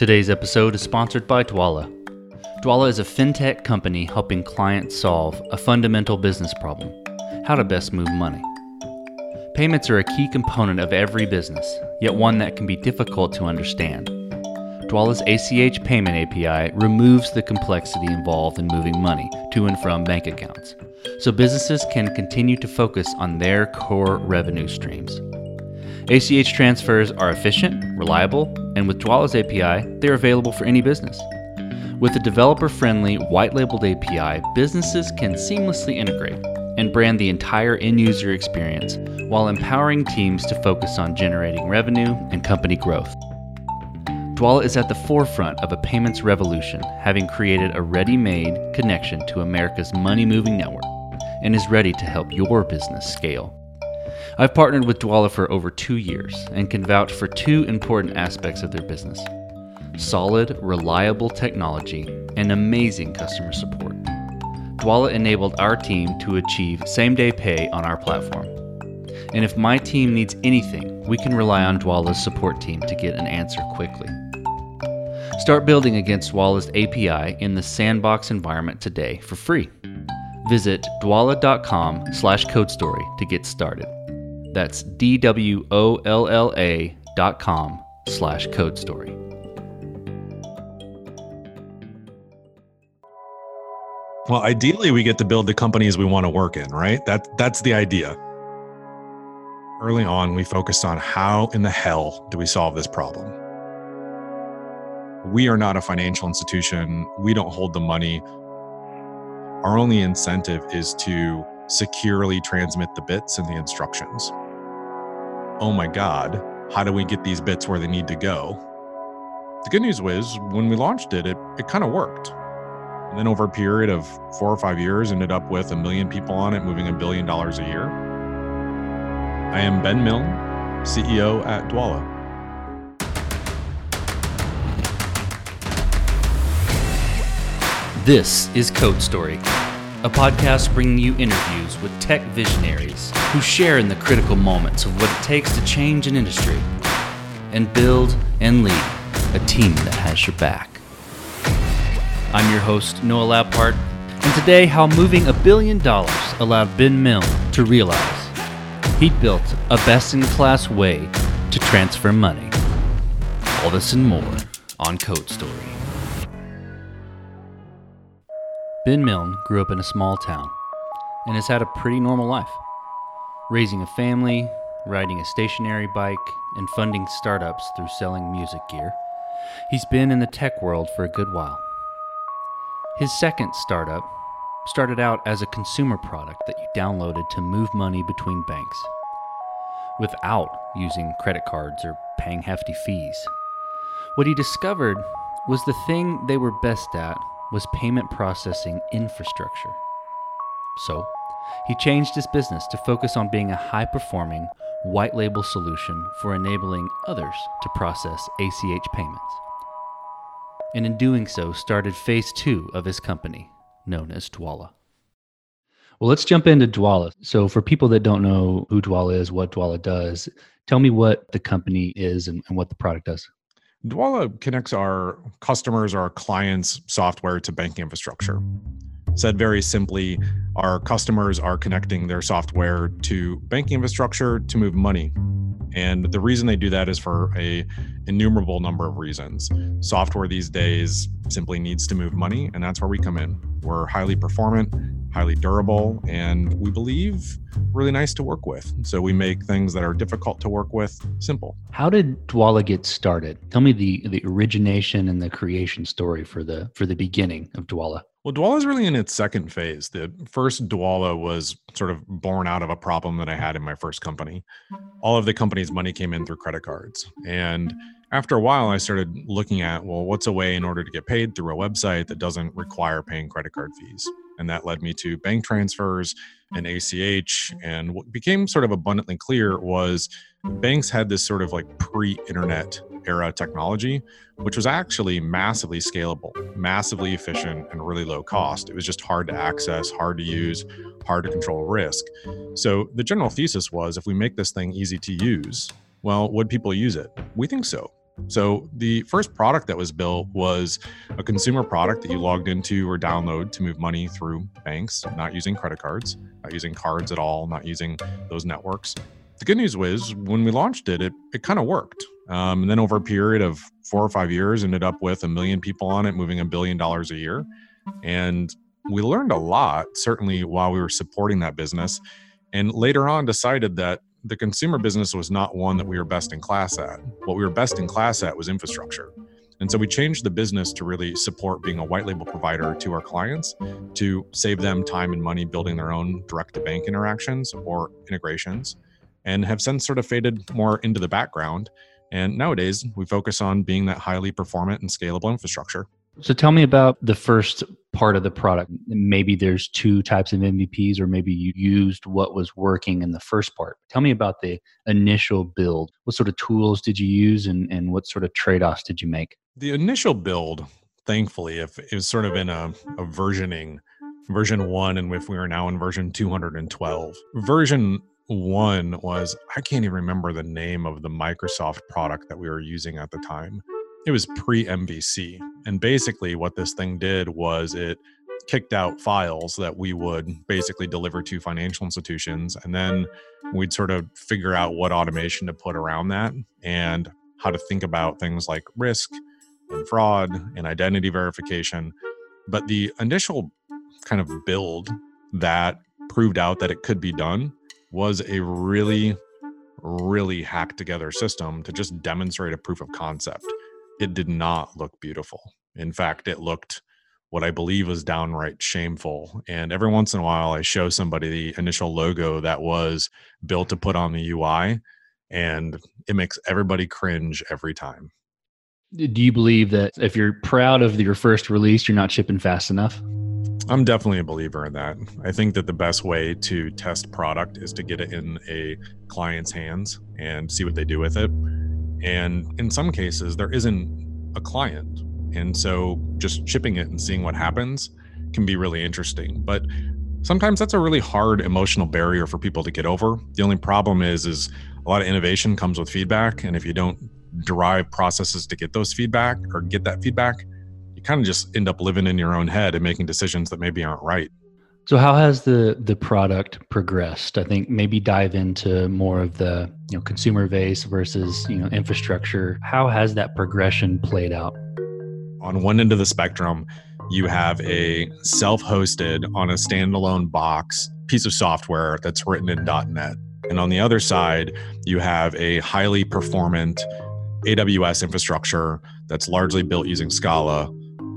Today's episode is sponsored by Dwolla. Dwolla is a fintech company helping clients solve a fundamental business problem how to best move money. Payments are a key component of every business, yet one that can be difficult to understand. Dwolla's ACH payment API removes the complexity involved in moving money to and from bank accounts, so businesses can continue to focus on their core revenue streams. ACH transfers are efficient, reliable, and with Dwolla's API, they're available for any business. With a developer friendly, white labeled API, businesses can seamlessly integrate and brand the entire end user experience while empowering teams to focus on generating revenue and company growth. Dwolla is at the forefront of a payments revolution, having created a ready made connection to America's money moving network and is ready to help your business scale. I've partnered with Dwolla for over two years and can vouch for two important aspects of their business solid, reliable technology and amazing customer support. Dwolla enabled our team to achieve same day pay on our platform. And if my team needs anything, we can rely on Dwolla's support team to get an answer quickly. Start building against Dwolla's API in the sandbox environment today for free. Visit dwolla.com slash codestory to get started. That's D-W-O-L-L-A dot com slash code story. Well, ideally, we get to build the companies we want to work in, right? That that's the idea. Early on, we focused on how in the hell do we solve this problem. We are not a financial institution. We don't hold the money. Our only incentive is to securely transmit the bits and the instructions. Oh my God, how do we get these bits where they need to go? The good news was when we launched it, it, it kind of worked. And then over a period of four or five years, ended up with a million people on it, moving a billion dollars a year. I am Ben Milne, CEO at Dwolla. This is Code Story, a podcast bringing you interviews with tech visionaries who share in the critical moments of what it takes to change an industry and build and lead a team that has your back. I'm your host, Noah Labhart, and today, how moving a billion dollars allowed Ben Milne to realize he'd built a best in class way to transfer money. All this and more on Code Story. Ben Milne grew up in a small town and has had a pretty normal life. Raising a family, riding a stationary bike, and funding startups through selling music gear, he's been in the tech world for a good while. His second startup started out as a consumer product that you downloaded to move money between banks without using credit cards or paying hefty fees. What he discovered was the thing they were best at was payment processing infrastructure. So, he changed his business to focus on being a high performing, white label solution for enabling others to process ACH payments and in doing so started phase two of his company, known as Dwolla. Well, let's jump into Dwolla. So, for people that don't know who Dwolla is, what Dwolla does, tell me what the company is and, and what the product does. Dwolla connects our customers, our clients' software to banking infrastructure. Said very simply, our customers are connecting their software to banking infrastructure to move money and the reason they do that is for a innumerable number of reasons. Software these days simply needs to move money, and that's where we come in. We're highly performant, highly durable, and we believe really nice to work with. So we make things that are difficult to work with simple. How did Dwolla get started? Tell me the the origination and the creation story for the for the beginning of Dwolla. Well, Dwolla is really in its second phase. The first Dwolla was sort of born out of a problem that I had in my first company. All of the company's money came in through credit cards. And after a while, I started looking at, well, what's a way in order to get paid through a website that doesn't require paying credit card fees? And that led me to bank transfers and mm-hmm. ACH. Mm-hmm. And what became sort of abundantly clear was banks had this sort of like pre internet era technology, which was actually massively scalable, massively efficient, and really low cost. It was just hard to access, hard to use, hard to control risk. So the general thesis was if we make this thing easy to use, well, would people use it? We think so. So, the first product that was built was a consumer product that you logged into or download to move money through banks, not using credit cards, not using cards at all, not using those networks. The good news was when we launched it, it, it kind of worked. Um, and then over a period of four or five years, ended up with a million people on it, moving a billion dollars a year. And we learned a lot, certainly while we were supporting that business. And later on, decided that the consumer business was not one that we were best in class at. What we were best in class at was infrastructure. And so we changed the business to really support being a white label provider to our clients to save them time and money building their own direct to bank interactions or integrations and have since sort of faded more into the background. And nowadays, we focus on being that highly performant and scalable infrastructure. So tell me about the first part of the product. Maybe there's two types of MVPs, or maybe you used what was working in the first part. Tell me about the initial build. What sort of tools did you use and, and what sort of trade offs did you make? The initial build, thankfully, if it was sort of in a, a versioning, version one, and if we are now in version 212, version one was I can't even remember the name of the Microsoft product that we were using at the time it was mm-hmm. pre MVC. And basically, what this thing did was it kicked out files that we would basically deliver to financial institutions. And then we'd sort of figure out what automation to put around that and how to think about things like risk and fraud and identity verification. But the initial kind of build that proved out that it could be done was a really, really hacked together system to just demonstrate a proof of concept it did not look beautiful. In fact, it looked what I believe was downright shameful. And every once in a while, I show somebody the initial logo that was built to put on the UI, and it makes everybody cringe every time. Do you believe that if you're proud of your first release, you're not shipping fast enough? I'm definitely a believer in that. I think that the best way to test product is to get it in a client's hands and see what they do with it. And in some cases, there isn't a client. And so just shipping it and seeing what happens can be really interesting. But sometimes that's a really hard emotional barrier for people to get over. The only problem is is a lot of innovation comes with feedback. And if you don't derive processes to get those feedback or get that feedback, you kind of just end up living in your own head and making decisions that maybe aren't right. So how has the the product progressed? I think maybe dive into more of the you know consumer base versus you know infrastructure. How has that progression played out? On one end of the spectrum, you have a self-hosted on a standalone box piece of software that's written in .NET. And on the other side, you have a highly performant AWS infrastructure that's largely built using Scala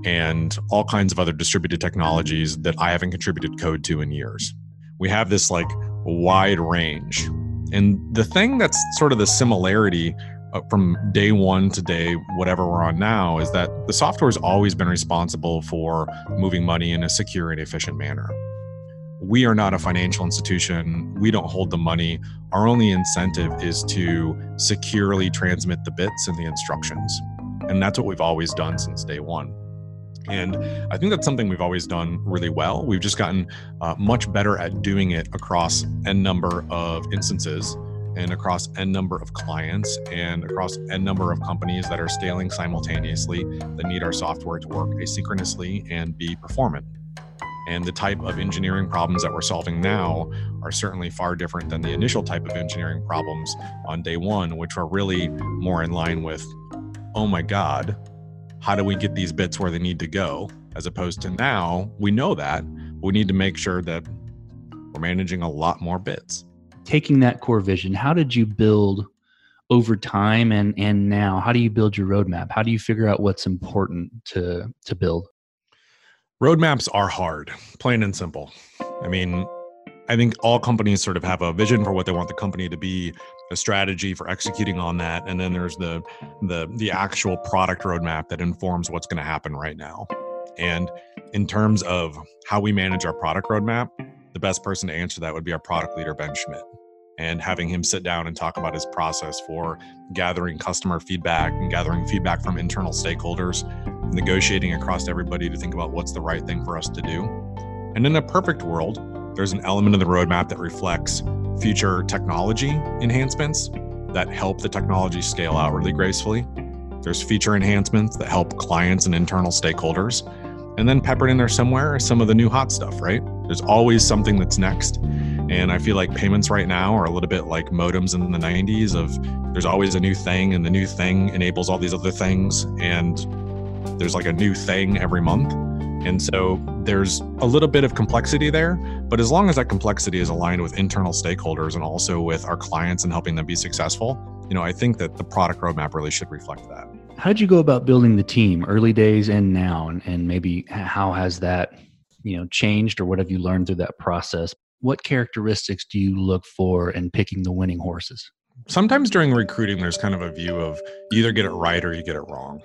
and all kinds of other distributed technologies that I haven't contributed code to in years. We have this like wide range. And the thing that's sort of the similarity uh, from day one to day whatever we're on now is that the software has always been responsible for moving money in a secure and efficient manner. We are not a financial institution. We don't hold the money. Our only incentive is to securely transmit the bits and the instructions. And that's what we've always done since day one. And I think that's something we've always done really well. We've just gotten uh, much better at doing it across n number of instances and across n number of clients and across n number of companies that are scaling simultaneously that need our software to work asynchronously and be performant. And the type of engineering problems that we're solving now are certainly far different than the initial type of engineering problems on day one, which are really more in line with, oh my God, how do we get these bits where they need to go as opposed to now we know that we need to make sure that we're managing a lot more bits. Taking that core vision how did you build over time and and now? How do you build your roadmap? How do you figure out what's important to to build? Roadmaps are hard plain and simple. I mean I think all companies sort of have a vision for what they want the company to be, a strategy for executing on that, and then there's the the the actual product roadmap that informs what's going to happen right now. And in terms of how we manage our product roadmap, the best person to answer that would be our product leader Ben Schmidt. And having him sit down and talk about his process for gathering customer feedback and gathering feedback from internal stakeholders, negotiating across everybody to think about what's the right thing for us to do. And in a perfect world, there's an element of the roadmap that reflects future technology enhancements that help the technology scale out really gracefully. There's feature enhancements that help clients and internal stakeholders. And then peppered in there somewhere is some of the new hot stuff, right? There's always something that's next. And I feel like payments right now are a little bit like modems in the 90s of there's always a new thing and the new thing enables all these other things and there's like a new thing every month. And so there's a little bit of complexity there, but as long as that complexity is aligned with internal stakeholders and also with our clients and helping them be successful, you know, I think that the product roadmap really should reflect that. How did you go about building the team, early days and now, and, and maybe how has that, you know, changed or what have you learned through that process? What characteristics do you look for in picking the winning horses? Sometimes during recruiting, there's kind of a view of you either get it right or you get it wrong.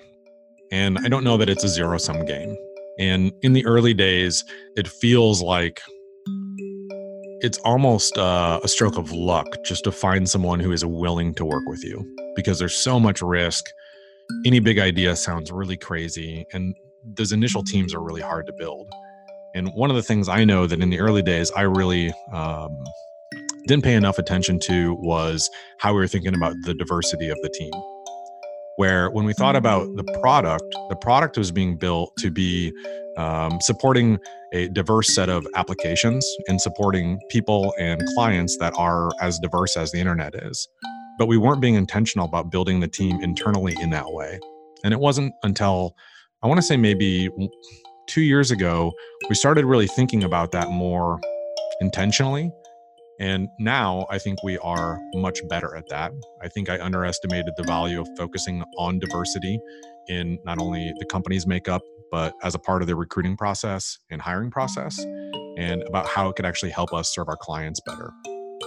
And I don't know that it's a zero sum game. And in the early days, it feels like it's almost uh, a stroke of luck just to find someone who is willing to work with you because there's so much risk. Any big idea sounds really crazy, and those initial teams are really hard to build. And one of the things I know that in the early days, I really um, didn't pay enough attention to was how we were thinking about the diversity of the team where when we thought about the product, the product was being built to be um, supporting a diverse set of applications and supporting people and clients that are as diverse as the internet is. But we weren't being intentional about building the team internally in that way. And it wasn't until I want to say maybe two years ago, we started really thinking about that more intentionally and now I think we are much better at that. I think I underestimated the value of focusing on diversity in not only the company's makeup, but as a part of the recruiting process and hiring process, and about how it could actually help us serve our clients better.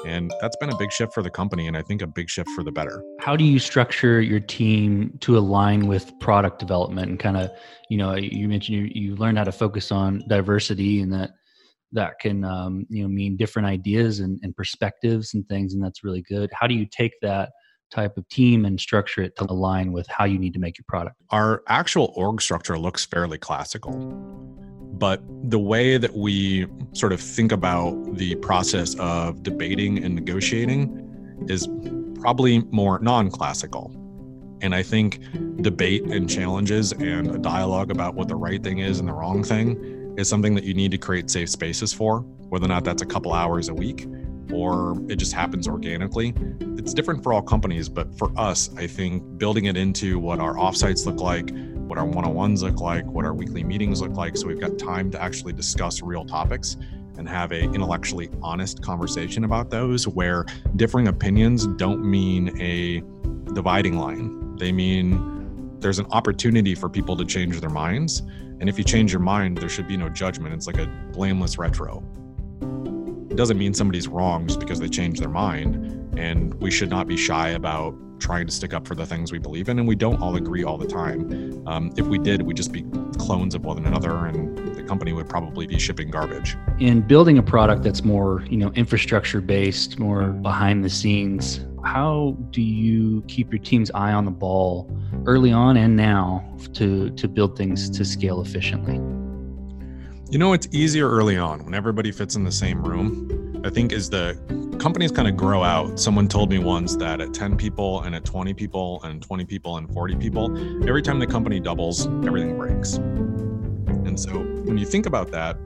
And that's been a big shift for the company, and I think a big shift for the better. How do you structure your team to align with product development and kind of, you know, you mentioned you, you learned how to focus on diversity and that that can um, you know mean different ideas and, and perspectives and things and that's really good. How do you take that type of team and structure it to align with how you need to make your product? Our actual org structure looks fairly classical but the way that we sort of think about the process of debating and negotiating is probably more non-classical. And i think debate and challenges and a dialogue about what the right thing is and the wrong thing is something that you need to create safe spaces for, whether or not that's a couple hours a week or it just happens organically. It's different for all companies, but for us, I think building it into what our offsites look like, what our one on ones look like, what our weekly meetings look like, so we've got time to actually discuss real topics and have a intellectually honest conversation about those where differing opinions don't mean a dividing line. They mean there's an opportunity for people to change their minds and if you change your mind, there should be no judgment. It's like a blameless retro. It doesn't mean somebody's wrong just because they change their mind. And we should not be shy about trying to stick up for the things we believe in. And we don't all agree all the time. Um, if we did, we'd just be clones of one another and the company would probably be shipping garbage. In building a product that's more, you know, infrastructure based, more behind the scenes, how do you keep your team's eye on the ball early on and now to to build things to scale efficiently? You know, it's easier early on when everybody fits in the same room. I think as the companies kind of grow out, someone told me once that at 10 people and at 20 people and 20 people and 40 people, every time the company doubles, everything breaks. And so when you think about that,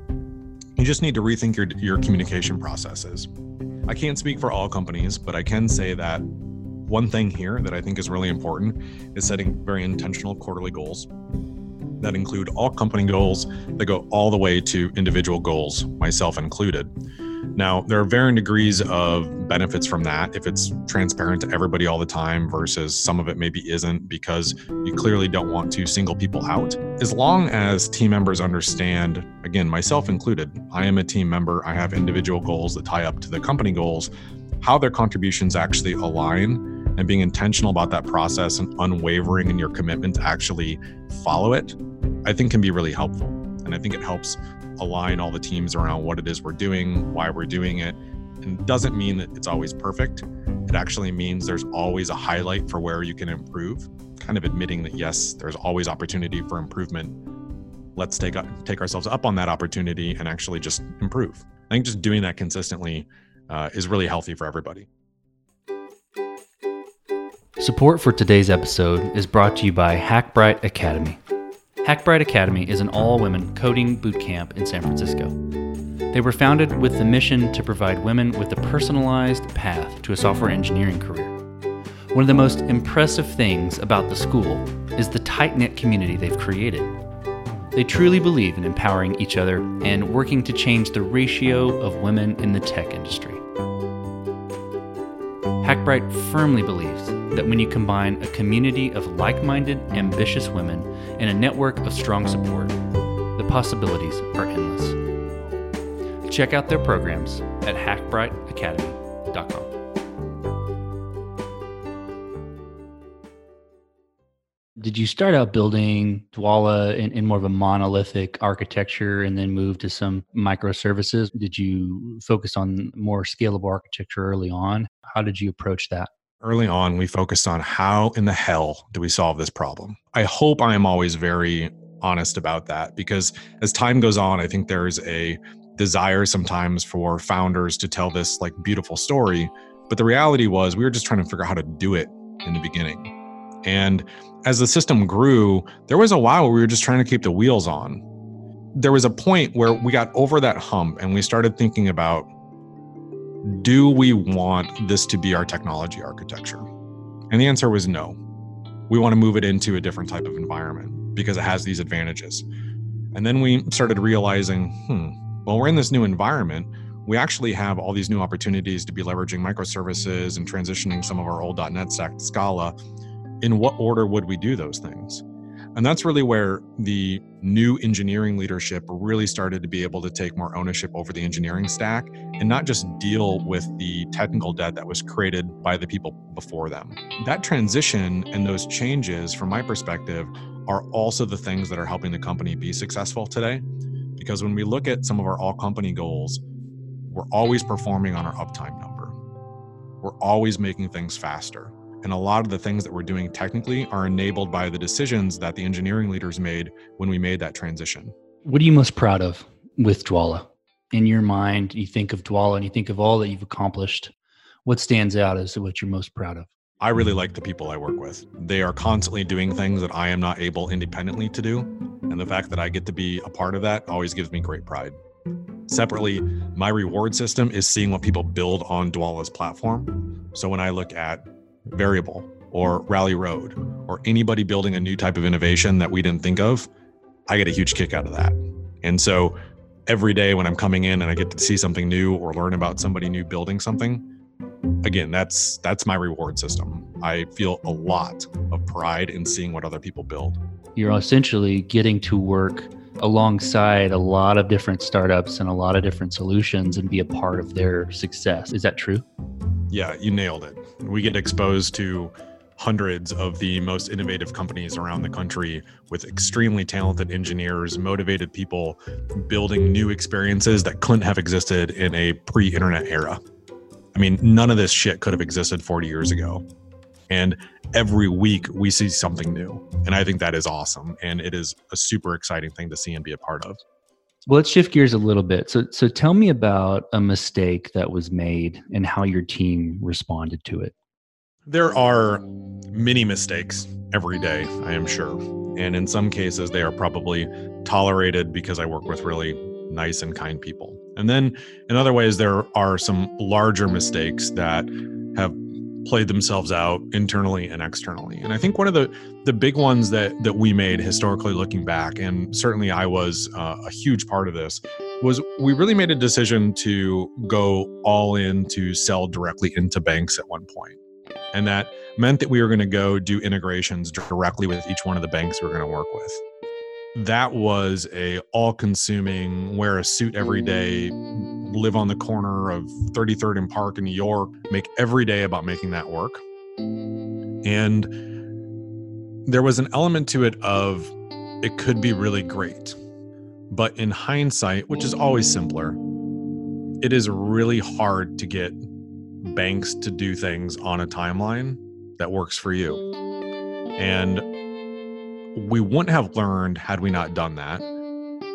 you just need to rethink your, your communication processes. I can't speak for all companies, but I can say that one thing here that I think is really important is setting very intentional quarterly goals that include all company goals that go all the way to individual goals, myself included. Now, there are varying degrees of benefits from that if it's transparent to everybody all the time versus some of it maybe isn't because you clearly don't want to single people out. As long as team members understand, again, myself included, I am a team member, I have individual goals that tie up to the company goals, how their contributions actually align and being intentional about that process and unwavering in your commitment to actually follow it, I think can be really helpful. And I think it helps align all the teams around what it is we're doing, why we're doing it. And it doesn't mean that it's always perfect. It actually means there's always a highlight for where you can improve, kind of admitting that yes, there's always opportunity for improvement. Let's take take ourselves up on that opportunity and actually just improve. I think just doing that consistently uh, is really healthy for everybody. Support for today's episode is brought to you by Hackbright Academy. Hackbright Academy is an all women coding boot camp in San Francisco. They were founded with the mission to provide women with a personalized path to a software engineering career. One of the most impressive things about the school is the tight knit community they've created. They truly believe in empowering each other and working to change the ratio of women in the tech industry. Hackbright firmly believes that when you combine a community of like minded, ambitious women and a network of strong support, the possibilities are endless. Check out their programs at hackbrightacademy.com. Did you start out building Dwolla in, in, more of a monolithic architecture and then move to some microservices? Did you focus on more scalable architecture early on? How did you approach that? Early on, we focused on how in the hell do we solve this problem? I hope I am always very honest about that because as time goes on, I think there's a desire sometimes for founders to tell this like beautiful story. But the reality was, we were just trying to figure out how to do it in the beginning. And as the system grew, there was a while where we were just trying to keep the wheels on. There was a point where we got over that hump and we started thinking about do we want this to be our technology architecture? And the answer was no. We want to move it into a different type of environment because it has these advantages. And then we started realizing, hmm, well, we're in this new environment. We actually have all these new opportunities to be leveraging microservices and transitioning some of our old .NET Scala. In what order would we do those things? And that's really where the new engineering leadership really started to be able to take more ownership over the engineering stack and not just deal with the technical debt that was created by the people before them. That transition and those changes, from my perspective, are also the things that are helping the company be successful today. Because when we look at some of our all company goals, we're always performing on our uptime number. We're always making things faster. And a lot of the things that we're doing technically are enabled by the decisions that the engineering leaders made when we made that transition. What are you most proud of with Dwolla? In your mind, you think of Dwolla and you think of all that you've accomplished. What stands out as what you're most proud of? I really like the people I work with. They are constantly doing things that I am not able independently to do. And the fact that I get to be a part of that always gives me great pride. Separately, my reward system is seeing what people build on Dwolla's platform. So when I look at variable or Rally Road or anybody building a new type of innovation that we didn't think of, I get a huge kick out of that. And so every day when I'm coming in and I get to see something new or learn about somebody new building something, again, that's that's my reward system. I feel a lot of pride in seeing what other people build. You're essentially getting to work alongside a lot of different startups and a lot of different solutions and be a part of their success. Is that true? Yeah, you nailed it. We get exposed to hundreds of the most innovative companies around the country with extremely talented engineers, motivated people building new experiences that couldn't have existed in a pre internet era. I mean, none of this shit could have existed 40 years ago. And every week we see something new. And I think that is awesome. And it is a super exciting thing to see and be a part of. Well, let's shift gears a little bit. So, so tell me about a mistake that was made and how your team responded to it. There are many mistakes every day, I am sure. And in some cases, they are probably tolerated because I work with really nice and kind people. And then in other ways, there are some larger mistakes that have played themselves out internally and externally. And I think one of the the big ones that that we made historically looking back, and certainly I was uh, a huge part of this, was we really made a decision to go all in to sell directly into banks at one point. And that meant that we were going to go do integrations directly with each one of the banks we're going to work with that was a all-consuming wear a suit every day live on the corner of 33rd and park in new york make every day about making that work. And there was an element to it of it could be really great. But in hindsight which is always simpler it is really hard to get banks to do things on a timeline that works for you. And we wouldn't have learned had we not done that.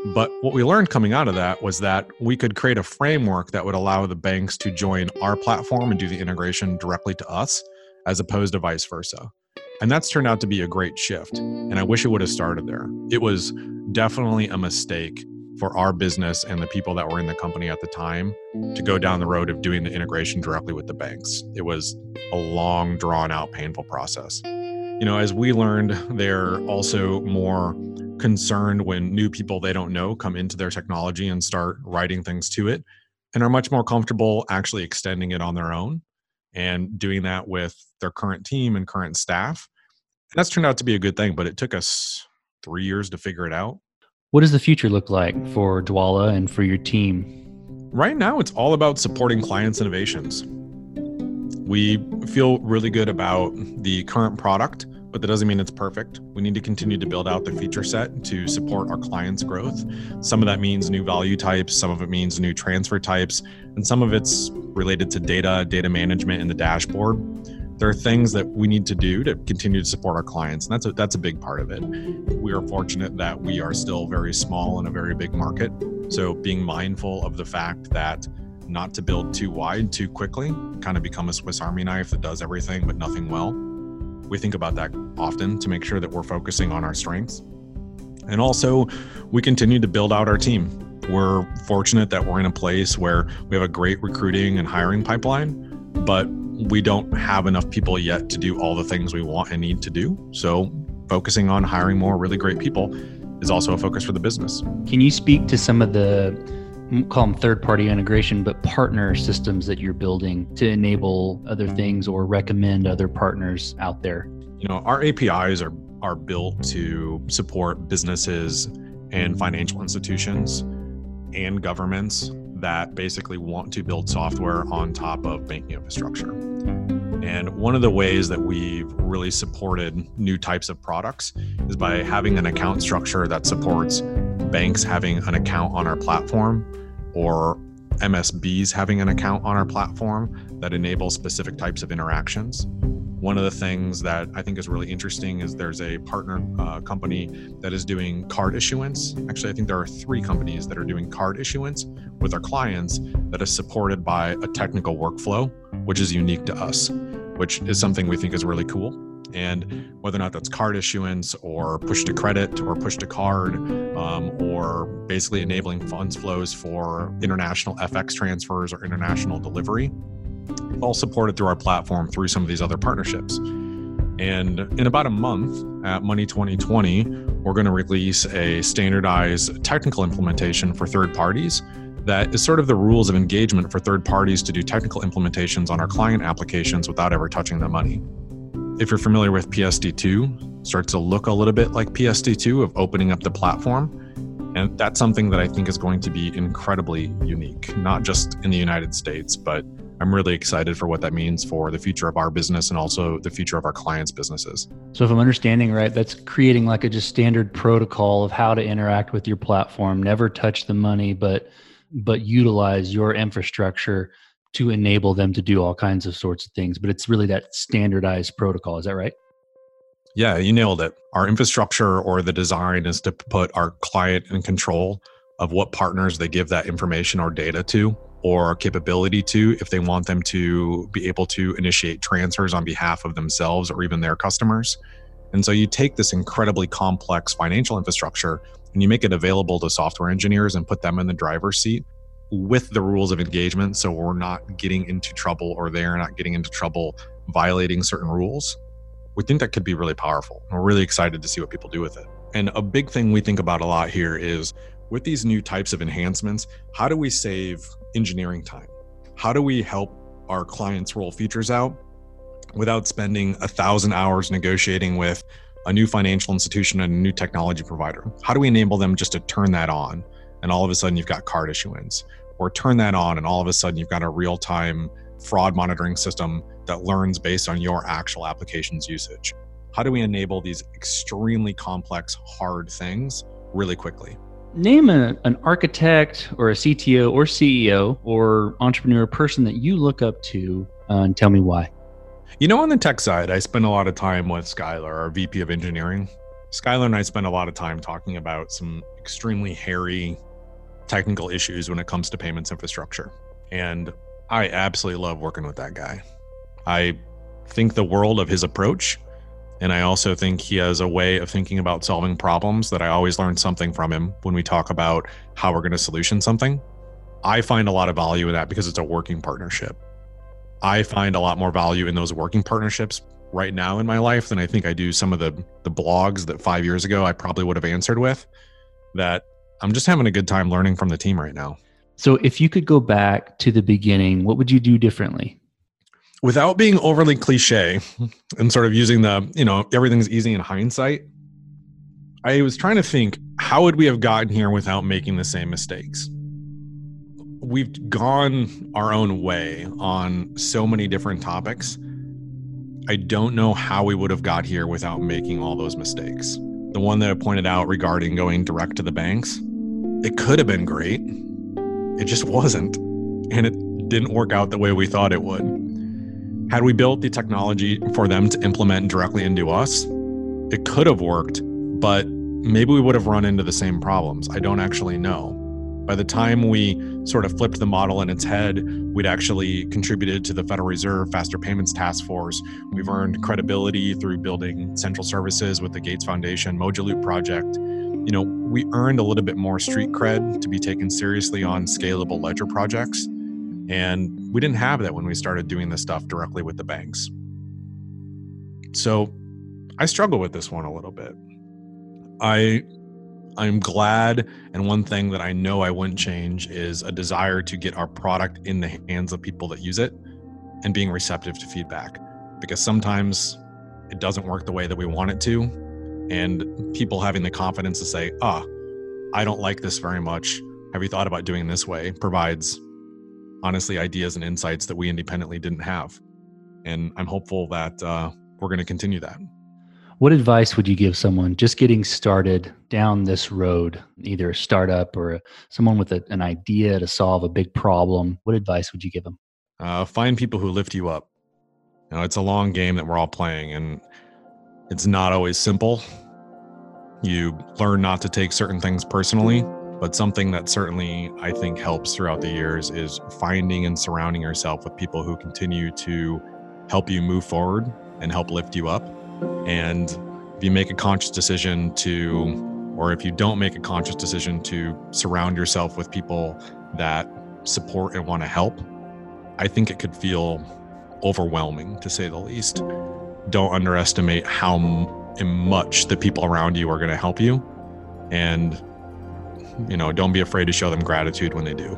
But what we learned coming out of that was that we could create a framework that would allow the banks to join our platform and do the integration directly to us. as opposed to vice versa. And that's turned out to be a great shift. And I wish it would have started there. It was definitely a mistake for our business and the people that were in the company at the time to go down the road of doing the integration directly with the banks. It was a long, drawn out, painful process. You know, as we learned, they're also more concerned when new people they don't know come into their technology and start writing things to it and are much more comfortable actually extending it on their own and doing that with their current team and current staff. And that's turned out to be a good thing, but it took us three years to figure it out. What does the future look like for Dwolla and for your team? Right now, it's all about supporting clients' innovations. We feel really good about the current product but that doesn't mean it's perfect. We need to continue to build out the feature set to support our clients' growth. Some of that means new value types, some of it means new transfer types, and some of it's related to data, data management, and the dashboard. There are things that we need to do to continue to support our clients, and that's a, that's a big part of it. We are fortunate that we are still very small in a very big market, so being mindful of the fact that not to build too wide too quickly, kind of become a Swiss Army knife that does everything but nothing well we think about that often to make sure that we're focusing on our strengths. And also, we continue to build out our team. We're fortunate that we're in a place where we have a great recruiting and hiring pipeline, but we don't have enough people yet to do all the things we want and need to do. So, focusing on hiring more really great people is also a focus for the business. Can you speak to some of the call them third party integration, but partner systems that you're building to enable other things or recommend other partners out there? You know, our APIs are are built to support businesses and financial institutions and governments that basically want to build software on top of banking infrastructure. And one of the ways that we've really supported new types of products is by having an account structure that supports banks having an account on our platform or MSBs having an account on our platform that enables specific types of interactions. One of the things that I think is really interesting is there's a partner uh, company that is doing card issuance. Actually, I think there are three companies that are doing card issuance with our clients that is supported by a technical workflow, which is unique to us, which is something we think is really cool and whether or not that's card issuance or push to credit or push to card um, or basically enabling funds flows for international FX transfers or international delivery, all supported through our platform through some of these other partnerships. And in about a month at Money 2020, we're going to release a standardized technical implementation for third parties that is sort of the rules of engagement for third parties to do technical implementations on our client applications without ever touching the money if you're familiar with PSD2, starts to look a little bit like PSD2 of opening up the platform. And that's something that I think is going to be incredibly unique, not just in the United States, but I'm really excited for what that means for the future of our business and also the future of our clients' businesses. So, if I'm understanding right, that's creating like a just standard protocol of how to interact with your platform, never touch the money, but but utilize your infrastructure to enable them to do all kinds of sorts of things. But it's really that standardized protocol. Is that right? Yeah, you nailed it. Our infrastructure or the design is to put our client in control of what partners they give that information or data to or capability to if they want them to be able to initiate transfers on behalf of themselves or even their customers. And so you take this incredibly complex financial infrastructure and you make it available to software engineers and put them in the driver's seat with the rules of engagement so we're not getting into trouble or they're not getting into trouble violating certain rules we think that could be really powerful. We're really excited to see what people do with it. And a big thing we think about a lot here is with these new types of enhancements how do we save engineering time? How do we help our clients roll features out without spending a thousand hours negotiating with a new financial institution and a new technology provider? How do we enable them just to turn that on and all of a sudden you've got card issuance or turn that on and all of a sudden you've got a real time fraud monitoring system that learns based on your actual application's usage. How do we enable these extremely complex, hard things really quickly? Name a, an architect or a CTO or CEO or entrepreneur person that you look up to uh, and tell me why. You know, on the tech side, I spend a lot of time with Skylar, our VP of engineering. Skylar and I spend a lot of time talking about some extremely hairy technical issues when it comes to payments infrastructure. And I absolutely love working with that guy. I think the world of his approach. And I also think he has a way of thinking about solving problems that I always learn something from him when we talk about how we're going to solution something. I find a lot of value in that because it's a working partnership. I find a lot more value in those working partnerships right now in my life than I think I do some of the the blogs that 5 years ago I probably would have answered with that I'm just having a good time learning from the team right now. So if you could go back to the beginning, what would you do differently? Without being overly cliche and sort of using the, you know, everything's easy in hindsight, I was trying to think how would we have gotten here without making the same mistakes? We've gone our own way on so many different topics. I don't know how we would have got here without making all those mistakes. The one that I pointed out regarding going direct to the banks, it could have been great it just wasn't. And it didn't work out the way we thought it would. Had we built the technology for them to implement directly into us, it could have worked, but maybe we would have run into the same problems. I don't actually know. By the time we sort of flipped the model in its head, we'd actually contributed to the Federal Reserve Faster Payments Task Force. We've earned credibility through building central services with the Gates Foundation Mojaloop project you know, we earned a little bit more street cred to be taken seriously on scalable ledger projects. And we didn't have that when we started doing this stuff directly with the banks. So I struggle with this one a little bit. I I'm glad and one thing that I know I wouldn't change is a desire to get our product in the hands of people that use it and being receptive to feedback because sometimes it doesn't work the way that we want it to and people having the confidence to say, ah, I don't like this very much. Have you thought about doing this way? provides honestly ideas and insights that we independently didn't have. And I'm hopeful that uh, we're going to continue that. What advice would you give someone just getting started down this road, either a startup or someone with a, an idea to solve a big problem? What advice would you give them? Uh, find people who lift you up. You know, it's a long game that we're all playing, and it's not always simple. You learn not to take certain things personally, but something that certainly I think helps throughout the years is finding and surrounding yourself with people who continue to help you move forward and help lift you up. And if you make a conscious decision to, or if you don't make a conscious decision to surround yourself with people that support and want to help, I think it could feel overwhelming to say the least. Don't underestimate how much the people around you are going to help you. And you know don't be afraid to show them gratitude when they do.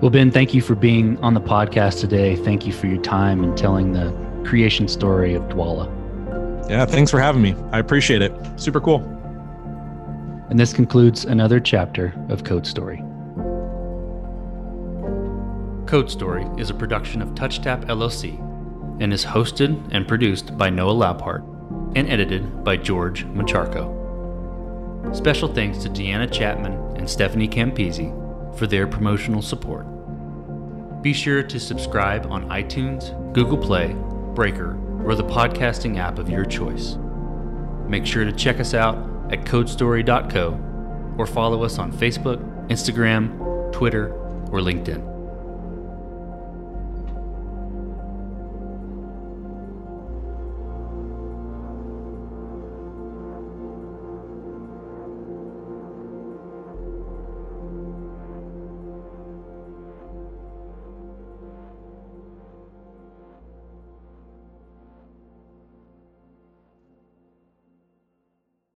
Well ben thank you for being on the podcast today. Thank you for your time and telling the creation story of dwolla yeah thanks for having me i appreciate it super cool and this concludes another chapter of code story code story is a production of touchtap llc and is hosted and produced by Noah Labhart and edited by George Mocharko. Special thanks to Deanna Chapman and Stephanie Campisi for their promotional support. Be sure to subscribe on iTunes, Google Play, Breaker, or the podcasting app of your choice. Make sure to check us out at codestory.co or follow us on Facebook, Instagram, Twitter, or LinkedIn.